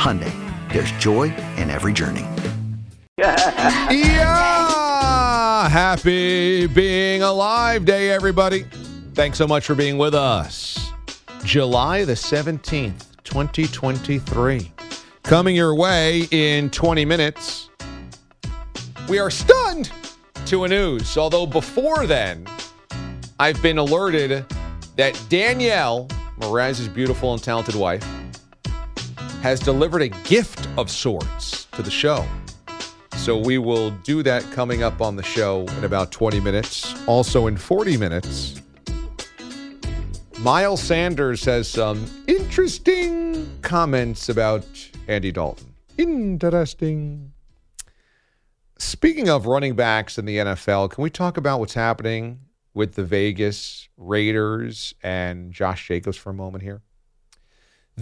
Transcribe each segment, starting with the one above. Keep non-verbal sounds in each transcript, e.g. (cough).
Hyundai, there's joy in every journey. (laughs) Yeah! Happy being alive day, everybody. Thanks so much for being with us. July the 17th, 2023. Coming your way in 20 minutes. We are stunned to a news. Although before then, I've been alerted that Danielle, Mraz's beautiful and talented wife, has delivered a gift of sorts to the show. So we will do that coming up on the show in about 20 minutes. Also, in 40 minutes, Miles Sanders has some interesting comments about Andy Dalton. Interesting. Speaking of running backs in the NFL, can we talk about what's happening with the Vegas Raiders and Josh Jacobs for a moment here?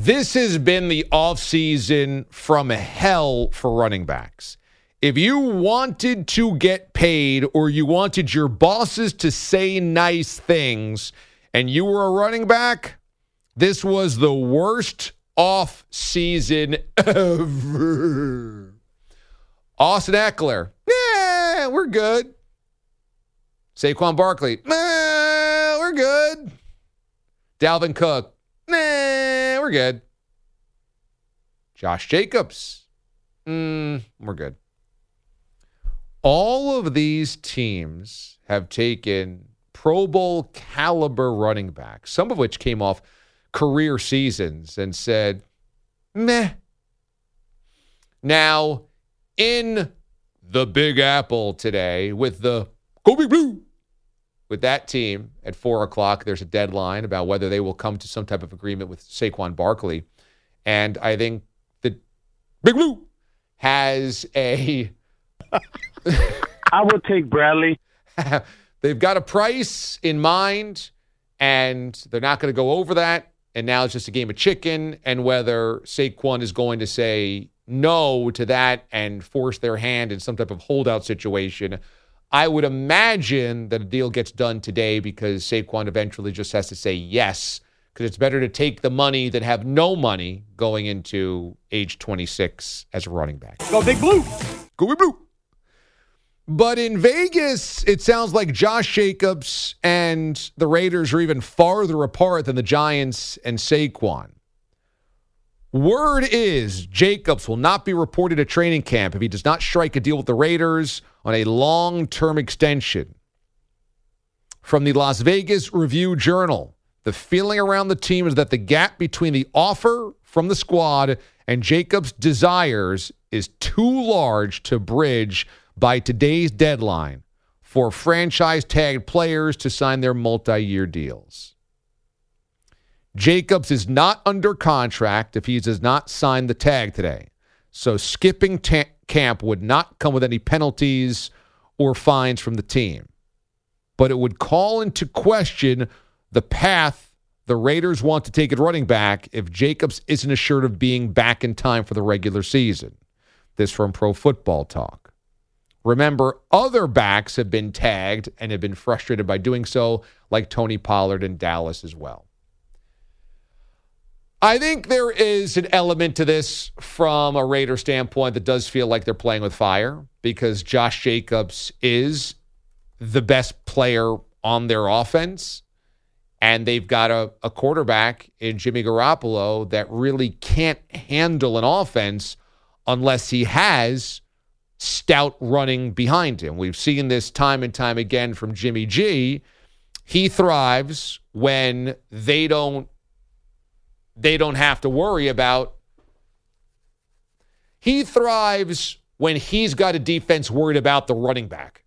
This has been the offseason from hell for running backs. If you wanted to get paid or you wanted your bosses to say nice things and you were a running back, this was the worst off season (laughs) ever. Austin Ekeler, yeah, we're good. Saquon Barkley, nah, we're good. Dalvin Cook, nah, we're good. Josh Jacobs, mm, we're good. All of these teams have taken Pro Bowl caliber running backs, some of which came off career seasons, and said, meh. Now, in the Big Apple today with the Big Blue, with that team at four o'clock, there's a deadline about whether they will come to some type of agreement with Saquon Barkley. And I think the Big Blue has a (laughs) I will take Bradley. (laughs) They've got a price in mind, and they're not going to go over that. And now it's just a game of chicken, and whether Saquon is going to say no to that and force their hand in some type of holdout situation. I would imagine that a deal gets done today because Saquon eventually just has to say yes, because it's better to take the money than have no money going into age 26 as a running back. Go Big Blue. Go Big Blue. But in Vegas, it sounds like Josh Jacobs and the Raiders are even farther apart than the Giants and Saquon. Word is Jacobs will not be reported at training camp if he does not strike a deal with the Raiders on a long term extension. From the Las Vegas Review Journal, the feeling around the team is that the gap between the offer from the squad and Jacobs' desires is too large to bridge by today's deadline for franchise tagged players to sign their multi year deals. Jacobs is not under contract if he does not sign the tag today. So skipping ta- camp would not come with any penalties or fines from the team. But it would call into question the path the Raiders want to take at running back if Jacobs isn't assured of being back in time for the regular season. This from Pro Football Talk. Remember, other backs have been tagged and have been frustrated by doing so, like Tony Pollard in Dallas as well. I think there is an element to this from a Raider standpoint that does feel like they're playing with fire because Josh Jacobs is the best player on their offense. And they've got a, a quarterback in Jimmy Garoppolo that really can't handle an offense unless he has stout running behind him. We've seen this time and time again from Jimmy G. He thrives when they don't they don't have to worry about he thrives when he's got a defense worried about the running back.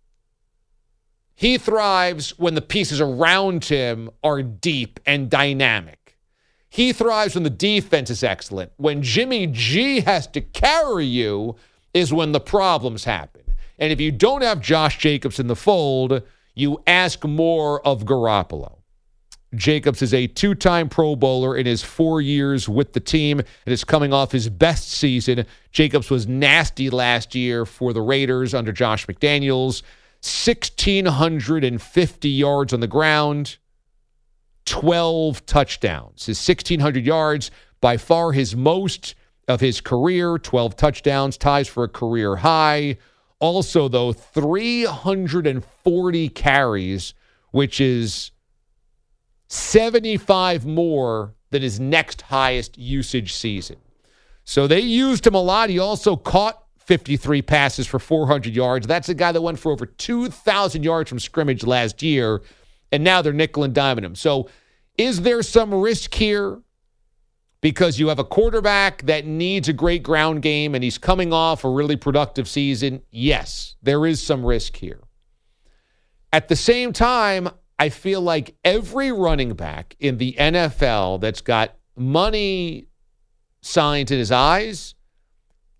He thrives when the pieces around him are deep and dynamic. He thrives when the defense is excellent. When Jimmy G has to carry you is when the problems happen. And if you don't have Josh Jacobs in the fold, you ask more of Garoppolo. Jacobs is a two time Pro Bowler in his four years with the team and is coming off his best season. Jacobs was nasty last year for the Raiders under Josh McDaniels. 1,650 yards on the ground, 12 touchdowns. His 1,600 yards, by far his most of his career, 12 touchdowns, ties for a career high. Also, though, 340 carries, which is 75 more than his next highest usage season. So they used him a lot. He also caught 53 passes for 400 yards. That's a guy that went for over 2,000 yards from scrimmage last year, and now they're nickel and diming him. So is there some risk here? Because you have a quarterback that needs a great ground game and he's coming off a really productive season. Yes, there is some risk here. At the same time, I feel like every running back in the NFL that's got money signed in his eyes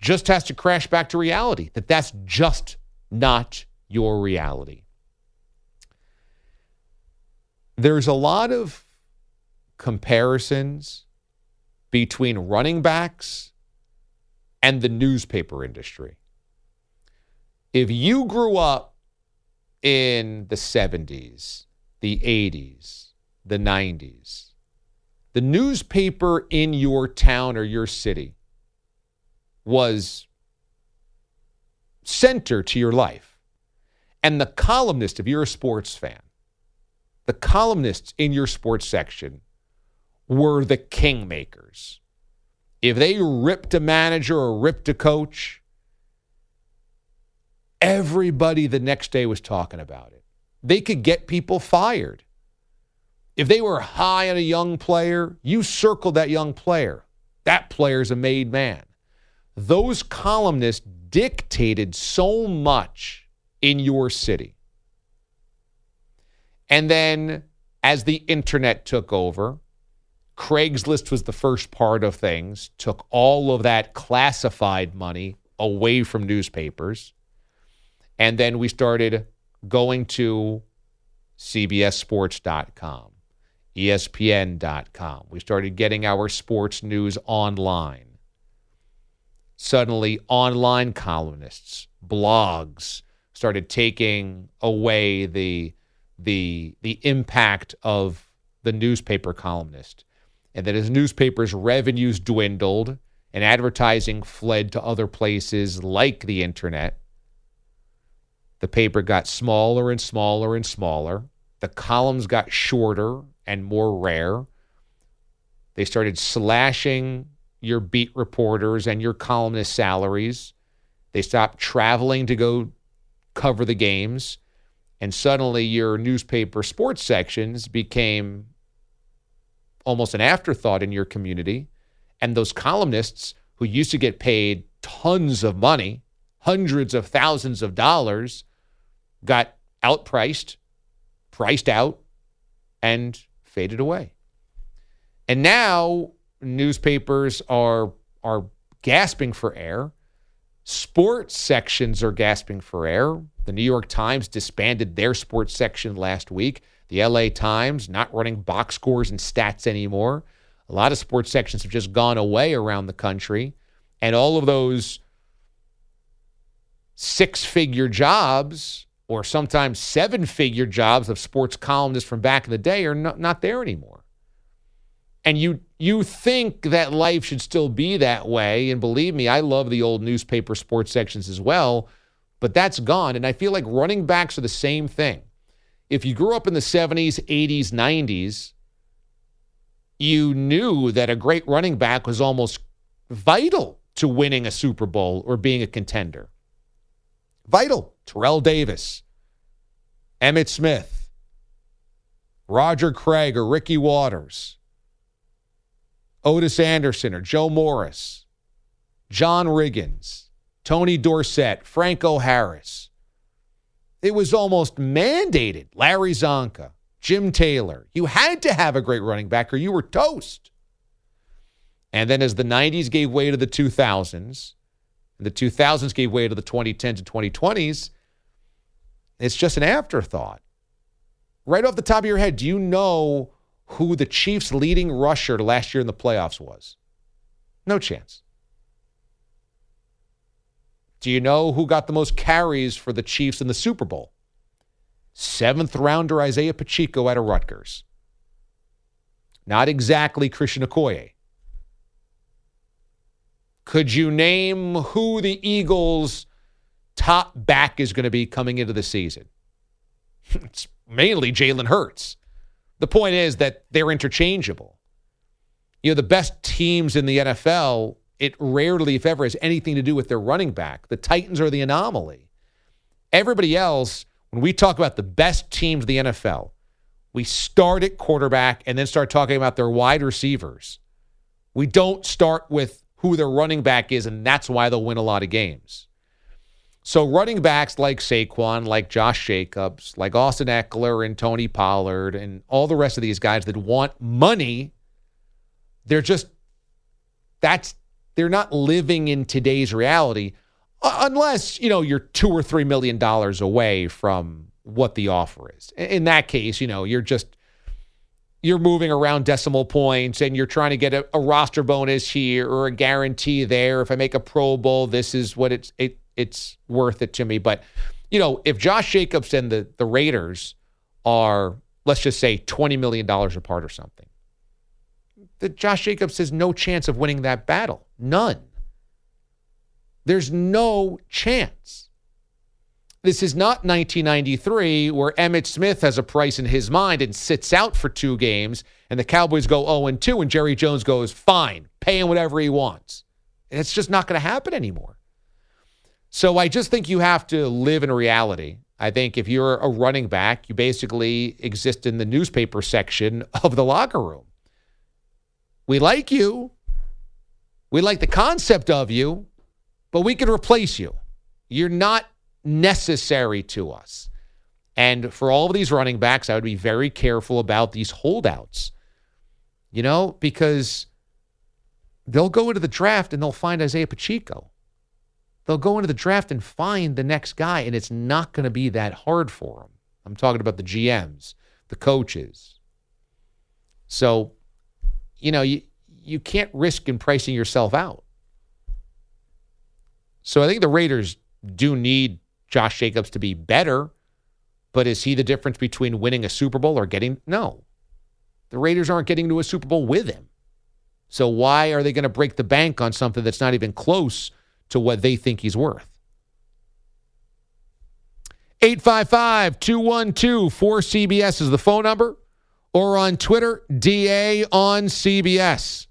just has to crash back to reality that that's just not your reality. There's a lot of comparisons between running backs and the newspaper industry. If you grew up in the 70s, the 80s, the 90s, the newspaper in your town or your city was center to your life. And the columnist, if you're a sports fan, the columnists in your sports section were the kingmakers. If they ripped a manager or ripped a coach, everybody the next day was talking about it. They could get people fired. If they were high on a young player, you circled that young player. That player's a made man those columnists dictated so much in your city. And then as the internet took over, Craigslist was the first part of things, took all of that classified money away from newspapers. And then we started going to CBSSports.com, ESPN.com. We started getting our sports news online suddenly online columnists, blogs started taking away the the the impact of the newspaper columnist. And that as newspapers' revenues dwindled and advertising fled to other places like the internet, the paper got smaller and smaller and smaller. The columns got shorter and more rare. They started slashing your beat reporters and your columnist salaries. They stopped traveling to go cover the games. And suddenly your newspaper sports sections became almost an afterthought in your community. And those columnists who used to get paid tons of money, hundreds of thousands of dollars, got outpriced, priced out, and faded away. And now newspapers are are gasping for air. Sports sections are gasping for air. The New York Times disbanded their sports section last week. The LA Times not running box scores and stats anymore. A lot of sports sections have just gone away around the country. And all of those six figure jobs or sometimes seven figure jobs of sports columnists from back in the day are not, not there anymore. And you you think that life should still be that way. And believe me, I love the old newspaper sports sections as well, but that's gone. And I feel like running backs are the same thing. If you grew up in the 70s, 80s, 90s, you knew that a great running back was almost vital to winning a Super Bowl or being a contender. Vital. Terrell Davis, Emmitt Smith, Roger Craig or Ricky Watters, Ottis Anderson or Joe Morris, John Riggins, Tony Dorsett, Franco Harris. It was almost mandated. Larry Csonka, Jim Taylor. You had to have a great running back or you were toast. And then as the 90s gave way to the 2000s, and the 2000s gave way to the 2010s and 2020s, it's just an afterthought. Right off the top of your head, do you know who the Chiefs' leading rusher last year in the playoffs was? No chance. Do you know who got the most carries for the Chiefs in the Super Bowl? Seventh rounder Isaiah Pacheco out of Rutgers. Not exactly Christian Okoye. Could you name who the Eagles' top back is going to be coming into the season? (laughs) it's mainly Jalen Hurts. The point is that they're interchangeable. You know, the best teams in the NFL, it rarely, if ever, has anything to do with their running back. The Titans are the anomaly. Everybody else, when we talk about the best teams of the NFL, we start at quarterback and then start talking about their wide receivers. We don't start with who their running back is, and that's why they'll win a lot of games. So running backs like Saquon, like Josh Jacobs, like Austin Ekeler and Tony Pollard and all the rest of these guys that want money, they're just that's they're not living in today's reality unless, you know, you're 2 or 3 million dollars away from what the offer is. In that case, you know, you're just you're moving around decimal points and you're trying to get a, a roster bonus here or a guarantee there. If I make a Pro Bowl, this is what it's it it's worth it to me. But you know, if Josh Jacobs and the the Raiders are let's just say twenty million dollars apart or something, that Josh Jacobs has no chance of winning that battle. None. There's no chance. This is not 1993 where Emmitt Smith has a price in his mind and sits out for two games, and the Cowboys go 0 2, and Jerry Jones goes, fine, pay him whatever he wants. It's just not going to happen anymore. So I just think you have to live in reality. I think if you're a running back, you basically exist in the newspaper section of the locker room. We like you. We like the concept of you, but we can replace you. You're not necessary to us. And for all of these running backs, I would be very careful about these holdouts, you know, because they'll go into the draft and they'll find Isaiah Pacheco. They'll go into the draft and find the next guy, and it's not going to be that hard for them. I'm talking about the GMs, the coaches. So, you know, you, you can't risk in pricing yourself out. So I think the Raiders do need Josh Jacobs to be better, but is he the difference between winning a Super Bowl or getting no? The Raiders aren't getting to a Super Bowl with him. So why are they going to break the bank on something that's not even close to what they think he's worth. 855 212 4CBS is the phone number, or on Twitter, DA on CBS.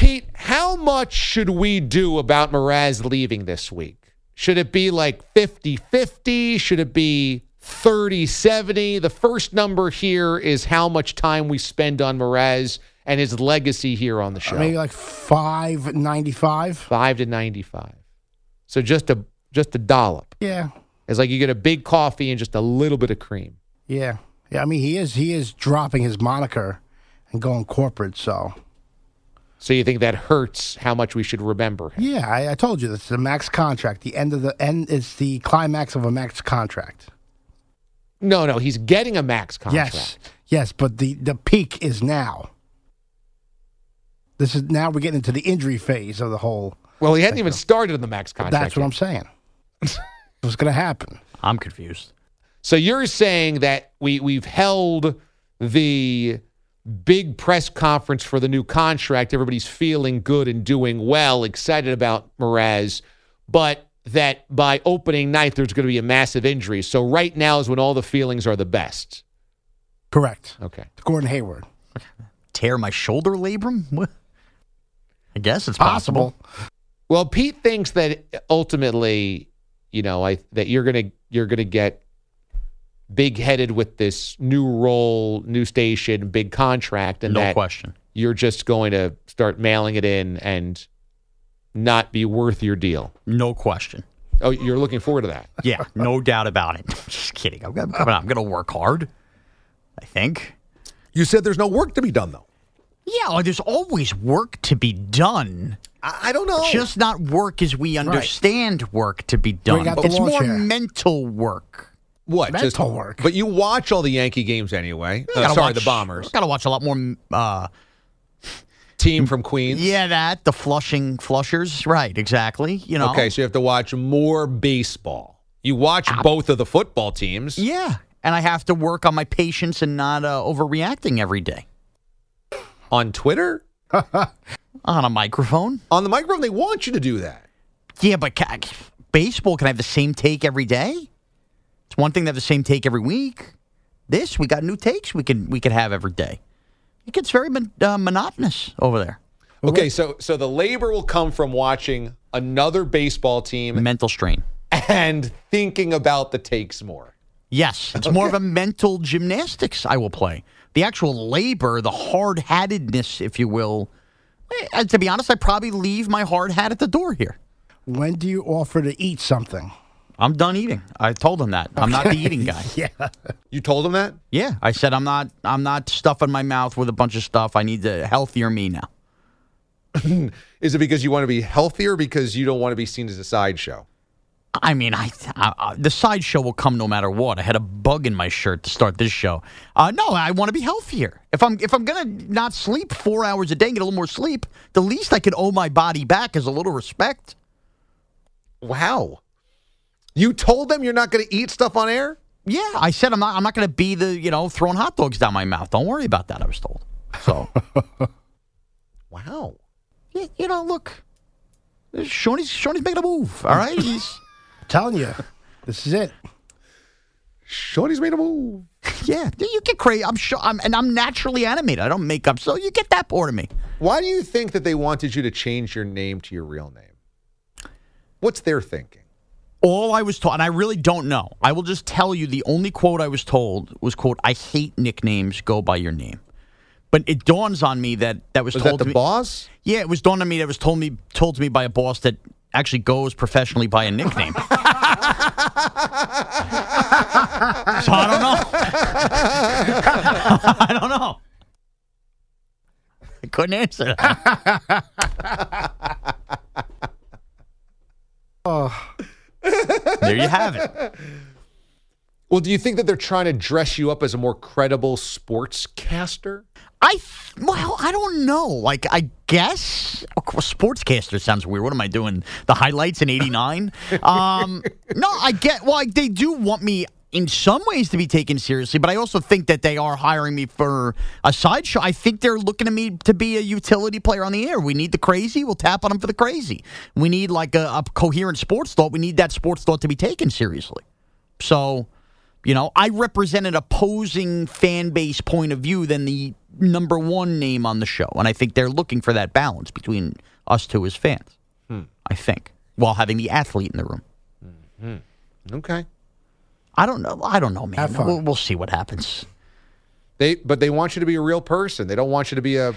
Pete, how much should we do about Mraz leaving this week? Should it be like 50 50? Should it be 30 70? The first number here is how much time we spend on Mraz and his legacy here on the show. Maybe like five ninety five. Five to ninety five. So just a just a dollop. Yeah. It's like you get a big coffee and just a little bit of cream. Yeah. Yeah. I mean, he is he is dropping his moniker and going corporate. So. So you think that hurts how much we should remember him? Yeah, I, I told you this is the max contract. The end of the end is the climax of a max contract. No, no, he's getting a max contract. Yes, yes, but the the peak is now. This is now we're getting into the injury phase of the whole. Well, he hadn't even started in the max contract. That's what yet. I'm saying. (laughs) What's going to happen? I'm confused. So you're saying that we we've held the big press conference for the new contract. Everybody's feeling good and doing well, excited about Mraz, but that by opening night there's going to be a massive injury. So right now is when all the feelings are the best. Correct. Okay. Gordon Hayward. Tear my shoulder labrum? I guess it's possible. Possible. Well, Pete thinks that ultimately, you know, I that you're gonna you're gonna get big headed with this new role, new station, big contract, and No that question. you're just going to start mailing it in and not be worth your deal. No question. Oh, you're looking forward to that. Yeah, no doubt about it. (laughs) Just kidding. I'm gonna, I'm gonna work hard. I think. You said there's no work to be done, though. Yeah, there's always work to be done. I, I don't know. Just not work as we understand work to be done. out It's more chair. mental work. What? mental Just- work. But you watch all the Yankee games anyway. Uh, sorry, watch- the Bombers Got to watch a lot more. Uh, team from Queens. yeah, that the flushing flushers. Right, exactly. You know. Okay, so you have to watch more baseball. You watch both of the football teams. Yeah, and I have to work on my patience and not uh, overreacting every day On Twitter, (laughs) on a microphone. on the microphone, they want you to do that. Yeah, but ca- baseball can I have the same take every day. It's one thing to have the same take every week. This we got new takes we can we can have every day. It gets very mon- uh, monotonous over there. Okay, so so the labor will come from watching another baseball team Mental strain. and thinking about the takes more. Yes, it's more of a mental gymnastics I will play. The actual labor, the hard hattedness, if you will. eh, to be honest, I probably leave my hard hat at the door here. When do you offer to eat something? I'm done eating. I told him that. I'm not the eating (laughs) guy. Yeah. You told him that? Yeah, I said I'm not. I'm not stuffing my mouth with a bunch of stuff. I need a healthier me now. (laughs) Is it because you want to be healthier or because you don't want to be seen as a sideshow? I mean, I, I, I the sideshow will come no matter what. I had a bug in my shirt to start this show. Uh, no, I want to be healthier. If I'm if I'm gonna not sleep four hours a day and get a little more sleep, the least I could owe my body back is a little respect. Wow. You told them you're not going to eat stuff on air? Yeah, I said I'm not. I'm not going to be the you know throwing hot dogs down my mouth. Don't worry about that. I was told. So (laughs) Wow. yeah, you know, look, Shoney's Shoney's making a move. All right, (laughs) he's telling you, this is it. Shorty's made a move. (laughs) yeah. You get crazy. I'm sure. I'm and I'm naturally animated. I don't make up, so you get that part of me. Why do you think that they wanted you to change your name to your real name? What's their thinking? All I was told, and I really don't know. I will just tell you the only quote I was told was quote, I hate nicknames, go by your name. But it dawns on me that that was, Was that told the to me. boss? Yeah, it was dawned on me that was told me told to me by a boss that actually goes professionally by a nickname. (laughs) so I don't know. (laughs) I don't know. I couldn't answer that. (laughs) Oh. There you have it. (laughs) Well, do you think that they're trying to dress you up as a more credible sportscaster? I well, I don't know. Like, I guess of course, sportscaster sounds weird. What am I doing? The highlights in '89? (laughs) um, no, I get. Well, I, they do want me in some ways to be taken seriously, but I also think that they are hiring me for a sideshow. I think they're looking at me to be a utility player on the air. We need the crazy. We'll tap on them for the crazy. We need like a, a coherent sports thought. We need that sports thought to be taken seriously. So, you know, I represent an opposing fan base point of view than the number one name on the show. And I think they're looking for that balance between us two as fans. Hmm. I think. While having the athlete in the room. Mm-hmm. Okay. I don't know. I don't know, man. Have fun. We'll, we'll see what happens. They but they want you to be a real person. They don't want you to be a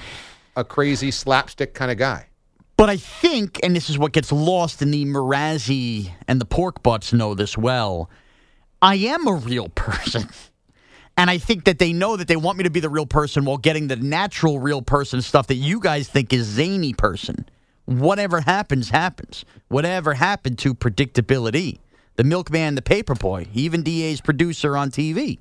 a crazy slapstick kind of guy. But I think, and this is what gets lost in the Mrazzi and the pork butts know this well, I am a real (laughs) person. And I think that they know that they want me to be the real person while getting the natural real person stuff that you guys think is zany person. Whatever happens, happens. Whatever happened to predictability? The milkman, the paper boy, even DA's producer on TV.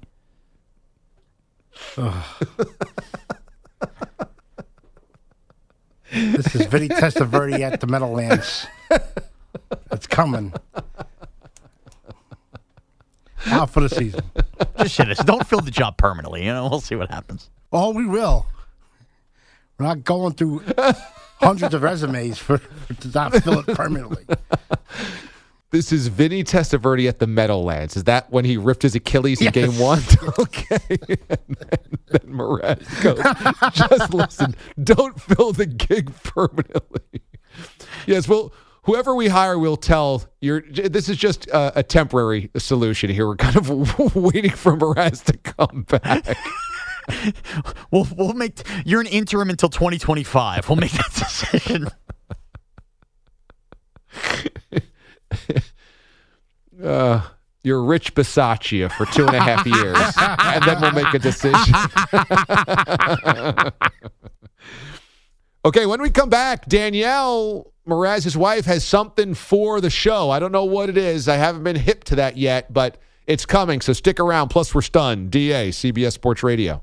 This is Vinny Testaverde at the Meadowlands. It's coming. Out for the season. Just shit us. Don't fill the job permanently. You know, we'll see what happens. Oh, we will. We're not going through hundreds of resumes for, for to not fill it permanently. This is Vinny Testaverde at the Meadowlands. Is that when he ripped his Achilles in Yes. game one? (laughs) okay. (laughs) and then, then Mraz goes, just listen, don't fill the gig permanently. Yes, well, whoever we hire will tell you're this is just a, a temporary solution here. We're kind of (laughs) waiting for Mraz to come back. We'll we'll make. You're an interim until 2025. We'll make that decision. (laughs) Uh, you're Rich Bisaccia for two and a half years, (laughs) and then we'll make a decision. (laughs) okay, when we come back, Danielle Mraz's wife has something for the show. I don't know what it is. I haven't been hip to that yet, but it's coming. So stick around. Plus, we're stunned. DA, CBS Sports Radio.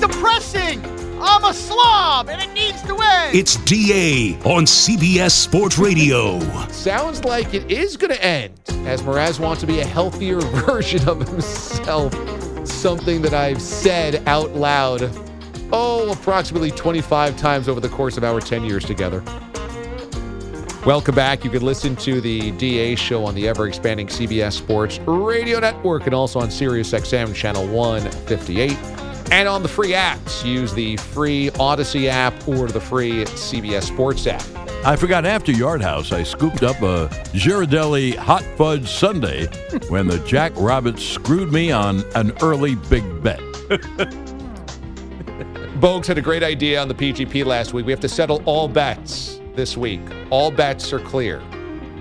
depressing. I'm a slob, and it needs to end. It's DA on CBS Sports Radio. Sounds like it is going to end as Mraz wants to be a healthier (laughs) version of himself. Something that I've said out loud, oh, approximately 25 times over the course of our 10 years together. Welcome back. You can listen to the DA show on the ever expanding CBS Sports Radio Network and also on SiriusXM channel 158 and on the free apps. Use the free Audacy app or the free CBS Sports app. I forgot after Yard House, I scooped up a Ghirardelli hot fudge sundae when the Jack Rabbits screwed me on an early big bet. (laughs) Bogues had a great idea on the PGP last week. We have to settle all bets this week. All bets are clear.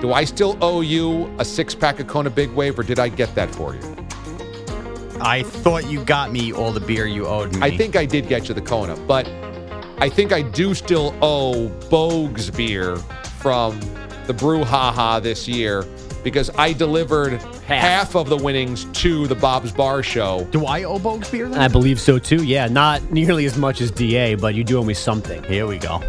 Do I still owe you a six pack of Kona Big Wave, or did I get that for you? I thought you got me all the beer you owed me. I think I did get you the Kona, but I think I do still owe Bogues beer from the Brouhaha this year because I delivered half, of the winnings to the Bob's Bar show. Do I owe Bogues beer? Then? I believe so too. Yeah, not nearly as much as DA, but you do owe me something. Here we go.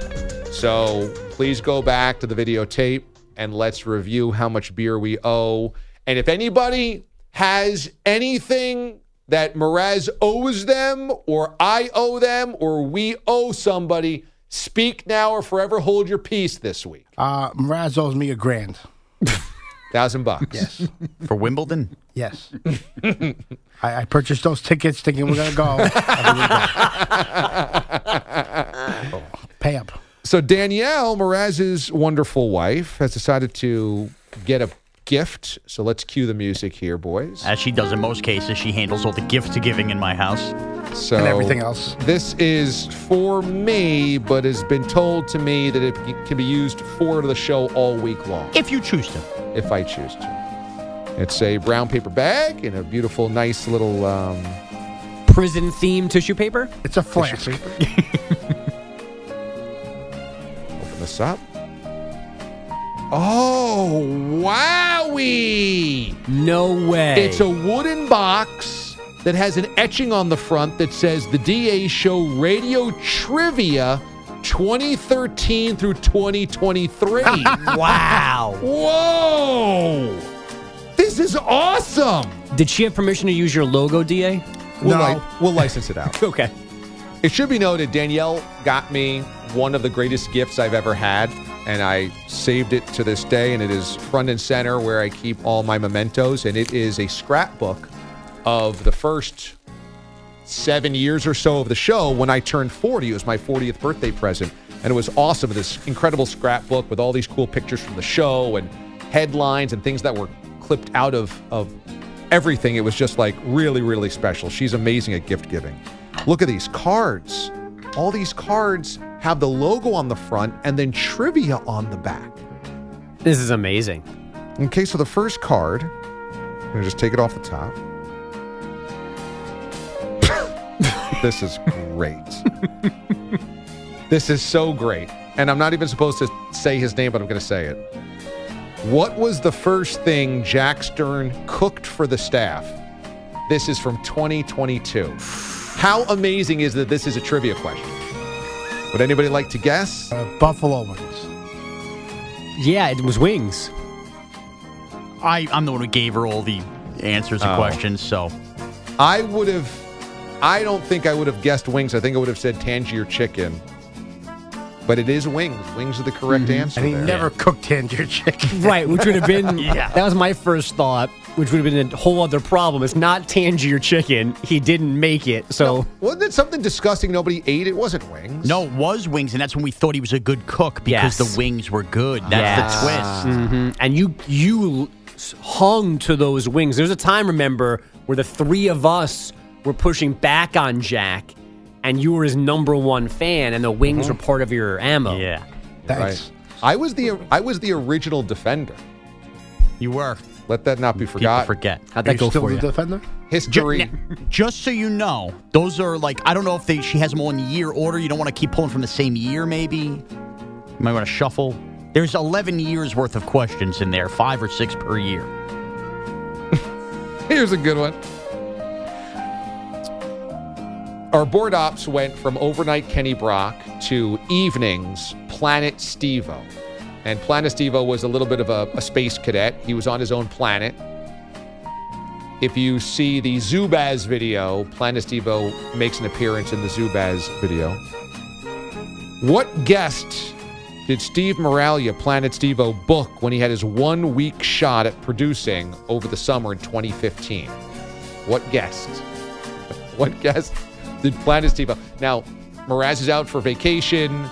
So please go back to the videotape and let's review how much beer we owe. And if anybody has anything that Mraz owes them, or I owe them, or we owe somebody, speak now or forever hold your peace this week. Uh, Mraz owes me a grand. (laughs) Thousand bucks. Yes. For Wimbledon? Yes. (laughs) I, I purchased those tickets thinking we're going to go. (laughs) Pay up. So Danielle, Mraz's wonderful wife, has decided to get a gift. So let's cue the music here, boys. As she does in most cases, she handles all the gift giving in my house. So And everything else. This is for me, but has been told to me that it can be used for the show all week long. If you choose to. If I choose to. It's a brown paper bag and a beautiful, nice little. Um, Prison themed tissue paper? It's a flask. (laughs) open this up. Oh, wowie! No way. It's a wooden box that has an etching on the front that says the DA Show Radio Trivia 2013 through 2023. (laughs) wow. Whoa! This is awesome! Did she have permission to use your logo, DA? We'll, No. li- we'll license it out. (laughs) Okay. It should be noted Danielle got me one of the greatest gifts I've ever had, and I saved it to this day, and it is front and center where I keep all my mementos, and it is a scrapbook of the first seven years or so of the show when I turned 40. It was my 40th birthday present, and it was awesome. This incredible scrapbook with all these cool pictures from the show and headlines and things that were clipped out of, of everything. It was just like really, really special. She's amazing at gift giving. Look at these cards. All these cards have the logo on the front and then trivia on the back. This is amazing. Okay, so the first card, I'm going to just take it off the top. (laughs) this is great. this is so great. And I'm not even supposed to say his name, but I'm going to say it. What was the first thing Jack Stern cooked for the staff? This is from 2022. How amazing is that this is a trivia question? Would anybody like to guess? Uh, Buffalo wings. Yeah, it was wings. I, I'm the one who gave her all the answers and Oh. questions, so I would have. I don't think I would have guessed wings. I think I would have said Tangier chicken. But it is wings. Wings are the correct answer. And he there. never cooked Tangier chicken. Right, which would have been (laughs) Yeah. that was my first thought, which would have been a whole other problem. It's not Tangier chicken. He didn't make it. So Wasn't it something disgusting nobody ate? It wasn't wings. no, it was wings, and that's when we thought he was a good cook because Yes. the wings were good. That's the twist. Mhm. and you you hung to those wings. There's a time, remember, where the three of us were pushing back on Jack, and you were his number one fan, and the wings were part of your ammo. Yeah, Thanks. Right. I was the I was the original defender. you were. Let that not be People forgotten. forget. How'd that you go still for the you? defender? History. Ju- Just so you know, those are like I don't know if they she has them all in year order. You don't want to keep pulling from the same year, maybe. You might want to shuffle. There's 11 years worth of questions in there, five or six per year. (laughs) Here's a good one. Our board ops went from overnight Kenny Brock to evenings Planet Stevo. And Planet Stevo was a little bit of a, a space cadet. He was on his own planet. If you see the Zubaz video, Planet Stevo makes an appearance in the Zubaz video. What guest did Steve Moralia, Planet Stevo, book when he had his one week shot at producing over the summer in 2015? What guest? (laughs) What guest did Planet Stevo? Now, Mraz is out for vacation.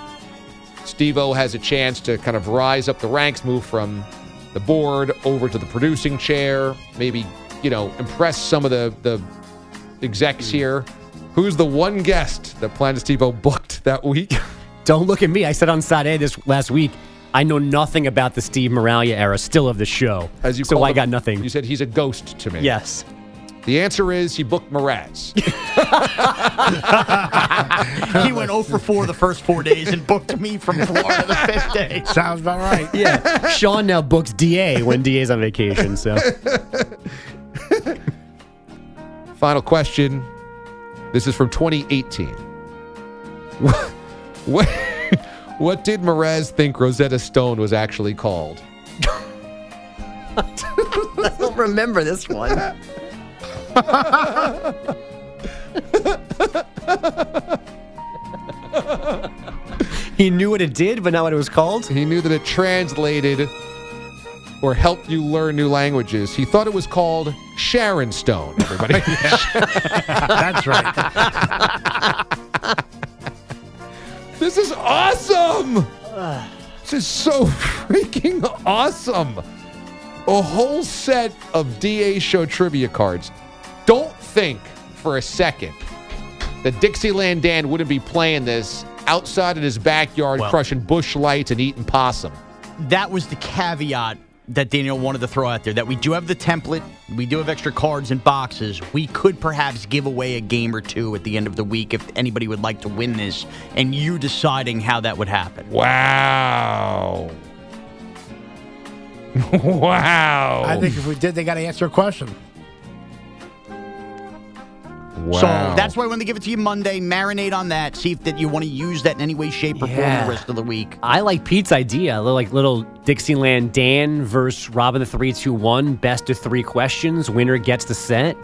Stevo has a chance to kind of rise up the ranks, move from the board over to the producing chair, maybe, you know, impress some of the, the execs here. Who's the one guest that Planet Stevo booked that week? (laughs) Don't look at me. I said on Saturday this last week. I know nothing about the Steve Moralia era, still of the show. As you so I him- got nothing. You said he's a ghost to me. Yes. The answer is he booked Mraz. (laughs) he went 0 for 4 the first four days and booked me from Florida the fifth day. (laughs) Sounds about right. Yeah. Sean now books DA when DA's on vacation. So (laughs) Final question. This is from 2018. What, what, what did Mraz think Rosetta Stone was actually called? I don't remember this one. He knew what it did, but not what it was called. He knew that it translated or helped you learn new languages. He thought it was called Sharon Stone, everybody. (laughs) That's right. this is awesome! This is so freaking awesome. A whole set of DA show trivia cards. Don't think for a second that Dixieland Dan wouldn't be playing this outside in his backyard, Well- crushing Busch Lights and eating possum. That was the caveat that Daniel wanted to throw out there that we do have the template, we do have extra cards and boxes. We could perhaps give away a game or two at the end of the week if anybody would like to win this, and you deciding how that would happen. Wow. (laughs) wow. I think if we did, they got to answer a question. Wow. So that's why I wanted to give it to you Monday. Marinate on that. See if that you want to use that in any way, shape, or form Yeah. the rest of the week. I like Pete's idea. A little like little Dixieland Dan versus Robin the Three Two One. Best of three questions. Winner gets the set.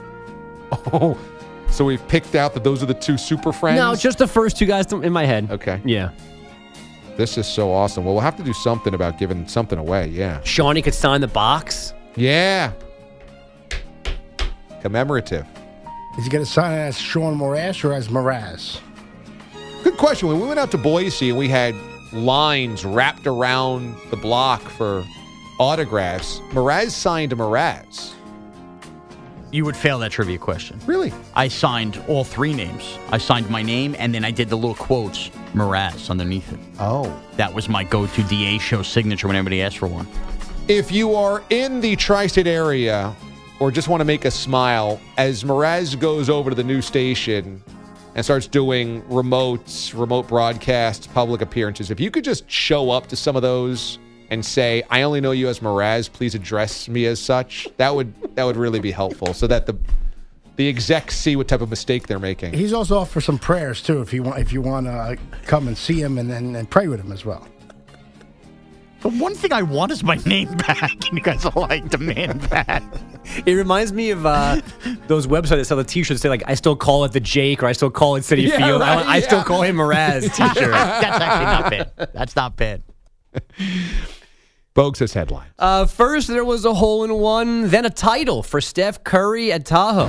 Oh, so we've picked out that those are the two super friends? No, just the first two guys in my head. Okay. Yeah. This is so awesome. Well, we'll have to do something about giving something away. Yeah. Shawnee could sign the box. Yeah. Commemorative. Is he going to sign as Sean Morash or as Mraz? Good question. When we went out to Boise and we had lines wrapped around the block for autographs, Mraz signed to Mraz. You would fail that trivia question. Really? I signed all three names. I signed my name, and then I did the little quotes, Mraz, underneath it. Oh. That was my go-to DA show signature when anybody asked for one. If you are in the tri state area or just want to make a smile, as Mraz goes over to the new station and starts doing remotes, remote broadcasts, public appearances, if you could just show up to some of those and say, I only know you as Mraz, please address me as such, that would that would really be helpful so that the the execs see what type of mistake they're making. He's also off for some prayers too. If you want, if you want to come and see him and and, and pray with him as well. The one thing I want is my name back, and you guys are like, demand that. It reminds me of uh, those websites that sell the T-shirts. Say like, I still call it the Jake, or I still call it Citi Yeah, Field. I, right, I still call him Mraz (laughs) T-shirt. That's actually not bad. That's not bad. Bogue says headline. Uh, first, there was a hole in one, then a title for Steph Curry at Tahoe.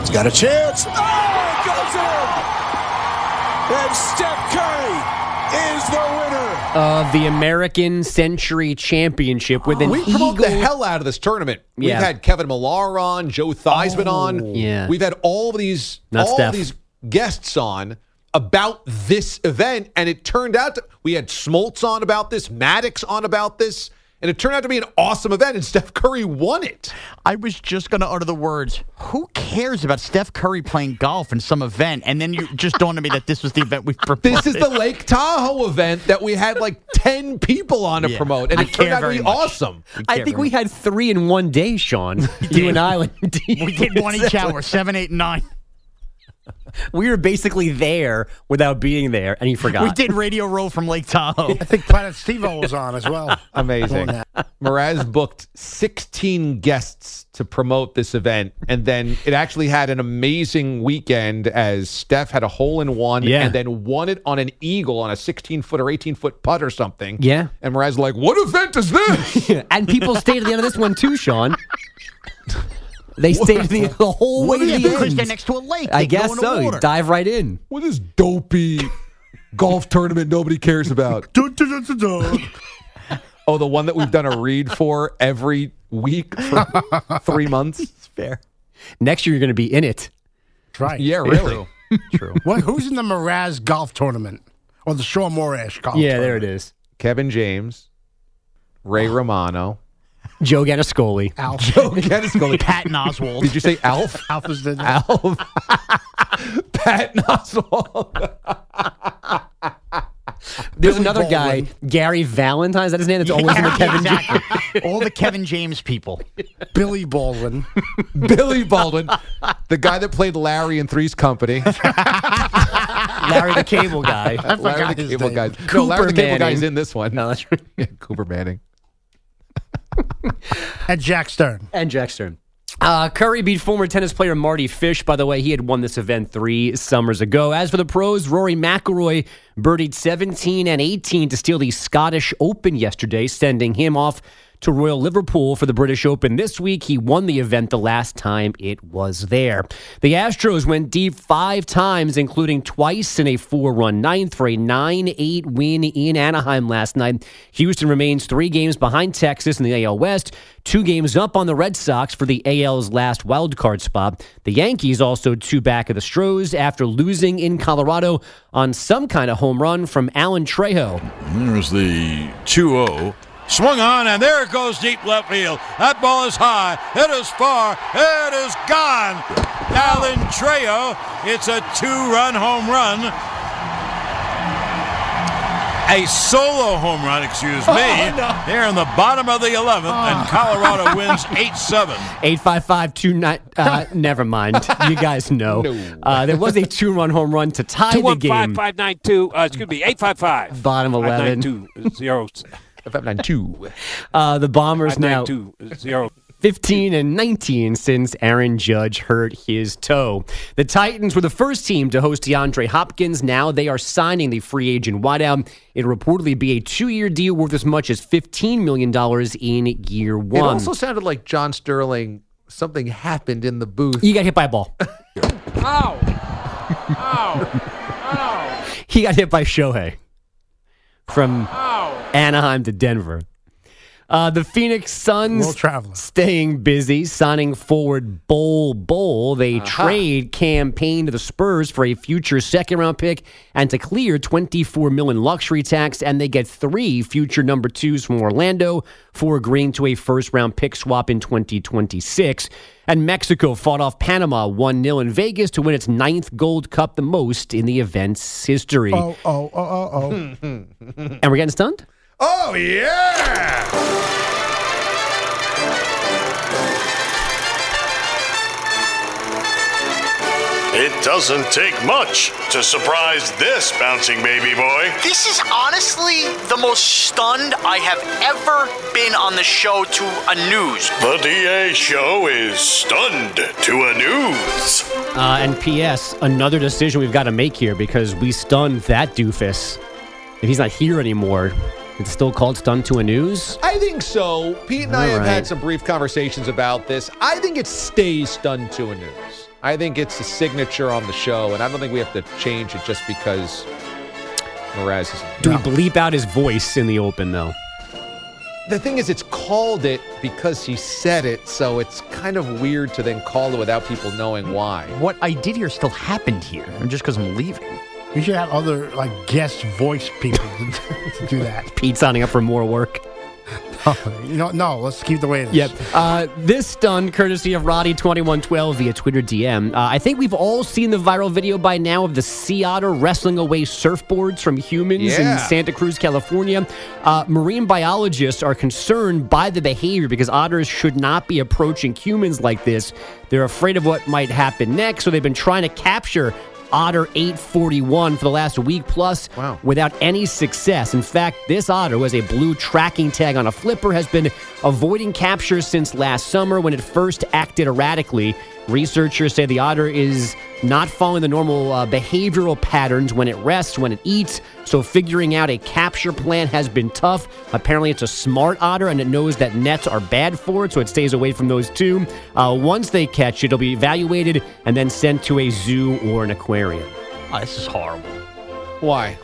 He's got a chance. Oh, it goes in. And Steph Curry is the winner. Of the American Century Championship with an we eagle. promote the hell out of this tournament. We've Yeah. had Kevin Millar on, Joe Theismann on. Oh. yeah. We've had all of these Not all Steph. of these guests on about this event, and it turned out to, we had Smoltz on about this, Maddux on about this, and it turned out to be an awesome event, and Steph Curry won it. I was just going to utter the words, who cares about Steph Curry playing golf in some event? And then you just dawned on me that this was the event we promoted. (laughs) This is the Lake Tahoe event that we had like ten people on to Yeah. promote, and I it turned out to be much. awesome. I think we had three in one day, Sean. (laughs) you and I. Like, (laughs) We did one each hour, seven, eight, nine. We were basically there without being there, and he forgot. We did Radio Row from Lake Tahoe. I think Planet Steve was on as well. (laughs) Amazing. Doing that. Mraz booked 16 guests to promote this event, and then it actually had an amazing weekend as Steph had a hole in one Yeah. and then won it on an eagle on a 16 foot or 18 foot putt or something. Yeah. And Mraz like, what event is this? (laughs) and people stayed at the end of this one too, Sean. They stayed the, the whole way to Yeah, the because end. they're next to a lake. I guess so. You water. dive right in. what is dopey (laughs) golf tournament nobody cares about? (laughs) oh, the one that we've done a read for every week for three months? (laughs) Fair. Next year, you're going to be in it. That's right. Yeah, really. True. What, who's in the Mraz golf tournament or the Sean Morash golf? yeah, there it is. Kevin James, Ray oh. Romano, Joe Gannascoli. Alf. Joe Gannascoli. (laughs) Patton Oswalt. Did you say Alf? (laughs) Alf is the Alf. (laughs) Pat Oswalt. There's Billy another Baldwin. guy, Gary Valentine. Is that his name? That's always in the Kevin. exactly. All the Kevin James people. Billy Baldwin. Billy Baldwin, the guy that played Larry in Three's Company. Larry the Cable Guy. I forgot Larry the his Cable name. Guy. no, Larry the Cable Guy's Manning. in this one. No, that's right. Yeah, Cooper Manning. (laughs) And Jack Stern. And Jack Stern. Uh, Curry beat former tennis player Mardy Fish. By the way, he had won this event three summers ago. As for the pros, Rory McIlroy birdied 17 and 18 to steal the Scottish Open yesterday, sending him off to Royal Liverpool for the British Open this week. He won the event the last time it was there. The Astros went deep five times, including twice in a four run ninth for a 9 8 win in Anaheim last night. Houston remains three games behind Texas in the AL West, two games up on the Red Sox for the AL's last wild card spot. The Yankees also two back of the Stros after losing in Colorado on some kind of home run from Alan Trejo. There's the 2 0. Swung on, and there it goes deep left field. That ball is high. It is far. It is gone. Alan Trejo. It's a two run home run. A solo home run, excuse me. (laughs) Here in the bottom of the 11th, and Colorado (laughs) wins 8 7. 855 29. Uh, (laughs) never mind. You guys know. Uh, there was a two run home run to tie Two the one game. five five nine two. Uh, excuse me, eight five five. Bottom 11. 592 zero. 592. (laughs) Uh, the Bombers now 592 zero. 15 and 19 since Aaron Judge hurt his toe. The Titans were the first team to host DeAndre Hopkins. Now they are signing the free agent wideout. It'll reportedly be a two year deal worth as much as $15 million in year one. It also sounded like John Sterling. Something happened in the booth. he got hit by a ball. (laughs) Ow! Ow! Ow! he got hit by Shohei from Anaheim to Denver. Uh, the Phoenix Suns World traveler. staying busy, signing forward Bol Bol. They trade Cam Payne to the Spurs for a future second round pick and to clear 24 million luxury tax, and they get three future number twos from Orlando for agreeing to a first round pick swap in 2026. And Mexico fought off Panama 1 0 in Vegas to win its ninth Gold Cup, the most in the event's history. Oh, oh, oh, oh, oh. And we're getting stunned? Oh, yeah! It doesn't take much to surprise this bouncing baby boy. This is honestly the most stunned I have ever been on the show to a news. The DA show is stunned to a news. Uh, and P.S. Another decision we've got to make here because we stunned that doofus. If he's not here anymore, it's still called stun to a news. I think so. Pete and I All have right. had some brief conversations about this. I think it stays stunned to a news. I think it's a signature on the show, and I don't think we have to change it just because Mraz is. Do we bleep out his voice in the open though? The thing is, it's called it because he said it, so it's kind of weird to then call it without people knowing why. What I did here still happened here, just because I'm leaving. You should have other like guest voice people to, (laughs) to do that. (laughs) Pete signing up for more work. you know, no, let's keep the way it is. Yep. Uh, this done courtesy of Roddy2112 via Twitter DM. Uh, I think we've all seen the viral video by now of the sea otter wrestling away surfboards from humans Yeah. in Santa Cruz, California. Uh, marine biologists are concerned by the behavior because otters should not be approaching humans like this. They're afraid of what might happen next, so they've been trying to capture Otter 841 for the last week plus Wow. without any success. In fact, this otter, who has a blue tracking tag on a flipper, has been avoiding capture since last summer when it first acted erratically. Researchers say the otter is not following the normal uh, behavioral patterns when it rests, when it eats, so figuring out a capture plan has been tough. Apparently, it's a smart otter and it knows that nets are bad for it, so it stays away from those too. Uh, once they catch it, it'll be evaluated and then sent to a zoo or an aquarium. Oh, this is horrible. Why?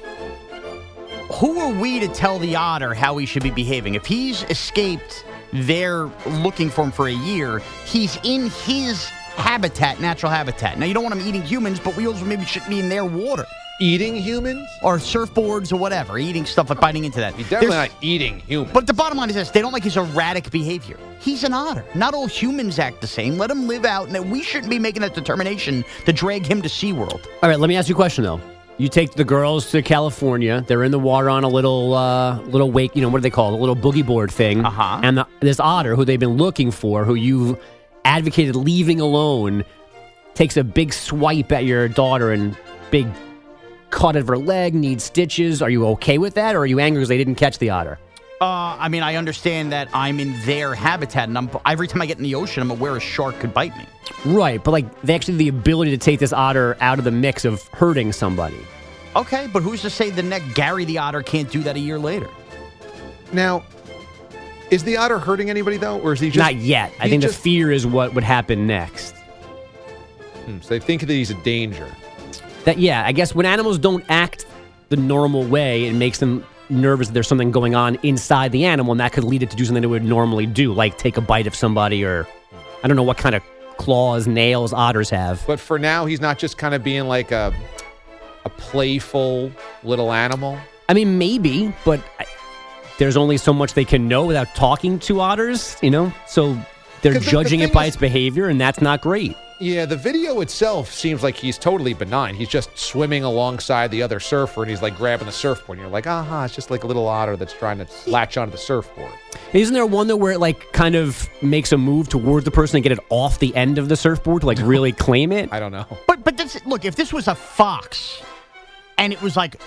Who are we to tell the otter how he should be behaving? If he's escaped, they're looking for him for a year. He's in his habitat, natural habitat. Now, you don't want him eating humans, but we also maybe shouldn't be in their water. Eating humans? Or surfboards or whatever, eating stuff like biting into that. He's definitely There's- not eating humans. But the bottom line is this: they don't like his erratic behavior. He's an otter. Not all humans act the same. Let him live out, and we shouldn't be making that determination to drag him to SeaWorld. All right, let me ask you a question though. You take the girls to California. They're in the water on a little, uh, little wake. You know what do they call it? A little boogie board thing. Uh-huh. And the, this otter, who they've been looking for, who you've advocated leaving alone, takes a big swipe at your daughter and big cut of her leg, needs stitches. Are you okay with that, or are you angry because they didn't catch the otter? Uh, I mean, I understand that I'm in their habitat, and I'm, every time I get in the ocean, I'm aware a shark could bite me. Right, but like they actually have the ability to take this otter out of the mix of hurting somebody. Okay, but who's to say the neck Gary the otter can't do that a year later? Now, is the otter hurting anybody though, or is he just Not yet. I think just- the fear is what would happen next. Hmm, so they think that he's a danger. That yeah, I guess when animals don't act the normal way, it makes them nervous that there's something going on inside the animal, and that could lead it to do something it would normally do, like take a bite of somebody, or I don't know what kind of claws, nails otters have. But for now, he's not just kind of being like a a playful little animal. I mean, maybe, but I, there's only so much they can know without talking to otters, you know. So they're the- the judging it by is- its behavior, and that's not great. Yeah, the video itself seems like he's totally benign. He's just swimming alongside the other surfer, and he's like grabbing the surfboard. And you're like, aha, it's just like a little otter that's trying to latch onto the surfboard. Isn't there one though where it like kind of makes a move toward the person and get it off the end of the surfboard to like really (laughs) claim it? I don't know. But but this, look, if this was a fox, and it was like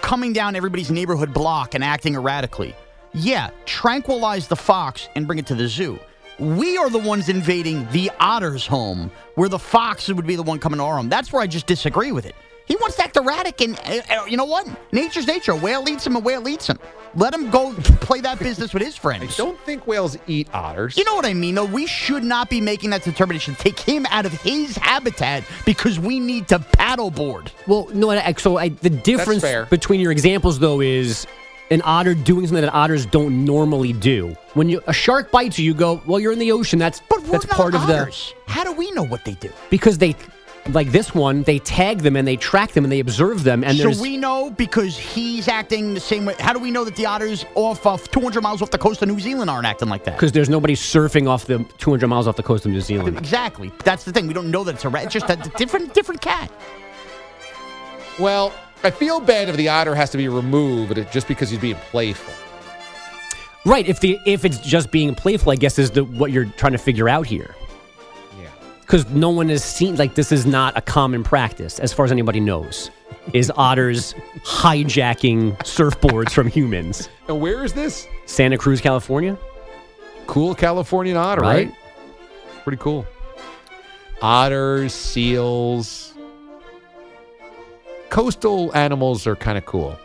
coming down everybody's neighborhood block and acting erratically, yeah, tranquilize the fox and bring it to the zoo. We are the ones invading the otter's home, where the fox would be the one coming to our home. That's where I just disagree with it. He wants to act erratic, and uh, uh, you know what? Nature's nature. A whale eats him, a whale eats him. Let him go play that business with his friends. I don't think whales eat otters. You know what I mean, though? We should not be making that determination. Take him out of his habitat because we need to paddleboard. Well, no. I, so I, the difference between your examples though is an otter doing something that otters don't normally do. When you, a shark bites you, you go, "Well, you're in the ocean. That's that's part of the." otters. How do we know what they do? because they like this one they tag them and they track them and they observe them and so we know because he's acting the same way. How do we know that the otters off of 200 miles off the coast of New Zealand aren't acting like that? because there's nobody surfing off the 200 miles off the coast of New Zealand. Exactly. That's the thing. We don't know that it's a rat. It's just a different, different cat. Well, I feel bad if the otter has to be removed just because he's being playful. Right. If the if it's just being playful, I guess is the what you're trying to figure out here. Yeah. Because no one has seen like this is not a common practice as far as anybody knows. Is otters hijacking surfboards from humans? And where is this? Santa Cruz, California. Cool Californian otter, right? Right. Pretty cool. Otters, seals. Coastal animals are kind of cool.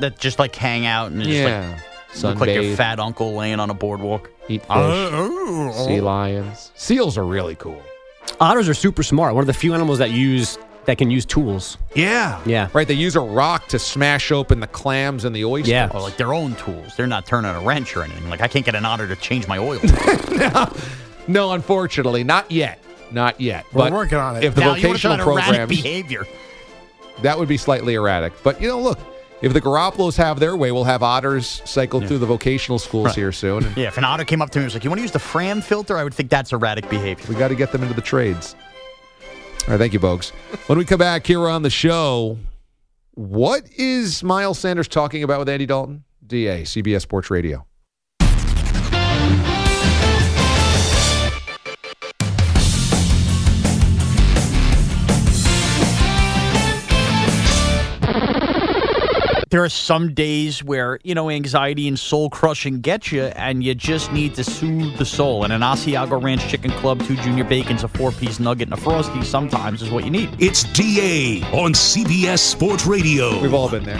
That just like hang out and just Yeah. like look like your fat uncle laying on a boardwalk. Eat fish. Uh, sea lions. Seals are really cool. Otters are super smart. One of the few animals that use that can use tools. Yeah. Yeah. Right. They use a rock to smash open the clams and the oysters. Yeah. Or like their own tools. They're not turning a wrench or anything. Like I can't get an otter to change my oil. (laughs) No, no, unfortunately, not yet. Not yet. We're but working on it. If the now you vocational talk about erratic behavior. that would be slightly erratic. But you know, look, if the Garoppolos have their way, we'll have otters cycle through the vocational schools Right. here soon. Yeah, if an otter came up to me and was like, "You want to use the Fram filter?" I would think that's erratic behavior. we got to get them into the trades. All right, thank you, Bogues. When we come back here on the show, what is Miles Sanders talking about with Andy Dalton? DA, CBS Sports Radio. There are some days where, you know, anxiety and soul crushing get you, and you just need to soothe the soul. And an Asiago Ranch Chicken Club, two junior bacons, a four piece nugget, and a frosty sometimes is what you need. It's DA on CBS Sports Radio. We've all been there.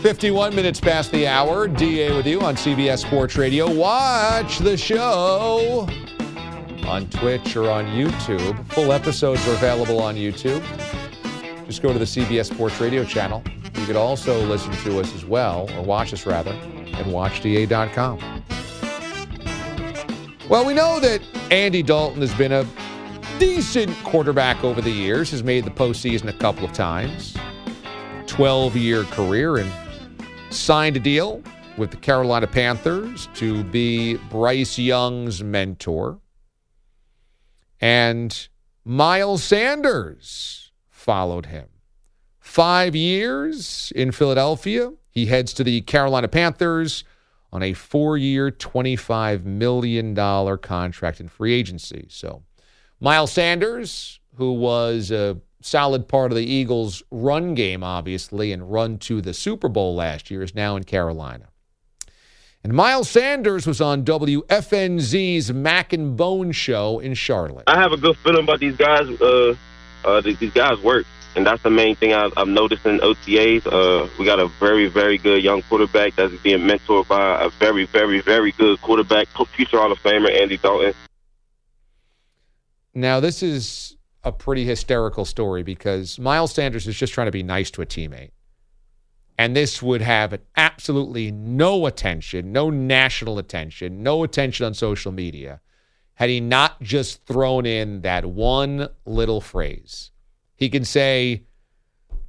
51 minutes past the hour. DA with you on CBS Sports Radio. Watch the show on Twitch or on YouTube. Full episodes are available on YouTube. Just go to the CBS Sports Radio channel. You could also listen to us as well, or watch us rather, at watchda.com. Well, we know that Andy Dalton has been a decent quarterback over the years, has made the postseason a couple of times. 12 year career and signed a deal with the Carolina Panthers to be Bryce Young's mentor. And Miles Sanders followed him. Five years in Philadelphia. He heads to the Carolina Panthers on a four year, $25 million contract in free agency. So, Miles Sanders, who was a solid part of the Eagles' run game, obviously, and run to the Super Bowl last year, is now in Carolina. And Miles Sanders was on WFNZ's Mac and Bone show in Charlotte. I have a good feeling about these guys. Uh, uh, these these guys work, and that's the main thing I've, I've noticed in OTAs. Uh, we got a very, very good young quarterback that's being mentored by a very, very, very good quarterback, future Hall of Famer Andy Dalton. Now, this is a pretty hysterical story because Miles Sanders is just trying to be nice to a teammate. And this would have absolutely no attention, no national attention, no attention on social media had he not just thrown in that one little phrase. He can say,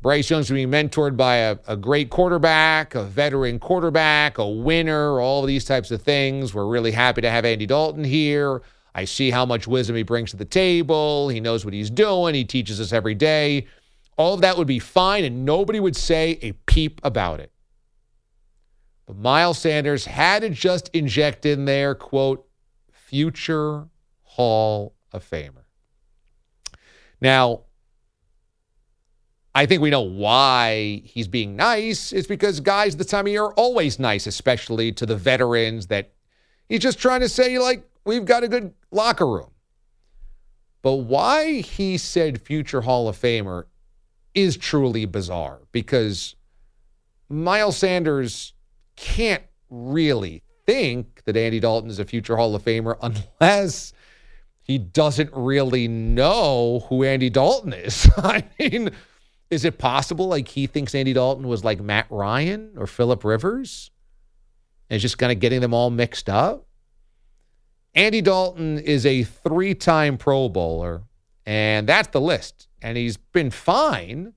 Bryce Young's being mentored by a, a great quarterback, a veteran quarterback, a winner, all these types of things. We're really happy to have Andy Dalton here. I see how much wisdom he brings to the table. He knows what he's doing. He teaches us every day. All of that would be fine, and nobody would say a peep about it. But Miles Sanders had to just inject in there, quote, future Hall of Famer. Now, I think we know why he's being nice. It's because guys this time of year are always nice, especially to the veterans that he's just trying to say, like, we've got a good locker room. But why he said future Hall of Famer is truly bizarre because Miles Sanders can't really think that Andy Dalton is a future Hall of Famer unless he doesn't really know who Andy Dalton is. (laughs) I mean, is it possible like he thinks Andy Dalton was like Matt Ryan or Philip Rivers? And just kind of getting them all mixed up? Andy Dalton is a three time Pro Bowler, and that's the list. And he's been fine,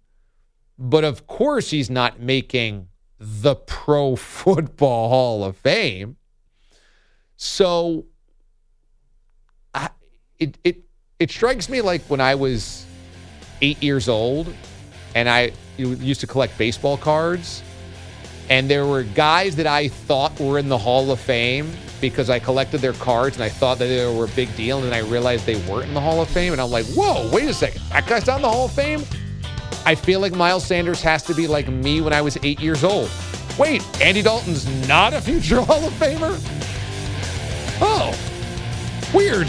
but of course, he's not making the Pro (laughs) Football Hall of Fame. So I, it, it, it strikes me like when I was eight years old and I used to collect baseball cards, and there were guys that I thought were in the Hall of Fame because I collected their cards and I thought that they were a big deal. And then I realized they weren't in the Hall of Fame. And I'm like, whoa, wait a second. That guy's not in the Hall of Fame? I feel like Miles Sanders has to be like me when I was eight years old. Wait, Andy Dalton's not a future (laughs) Hall of Famer? Oh, weird.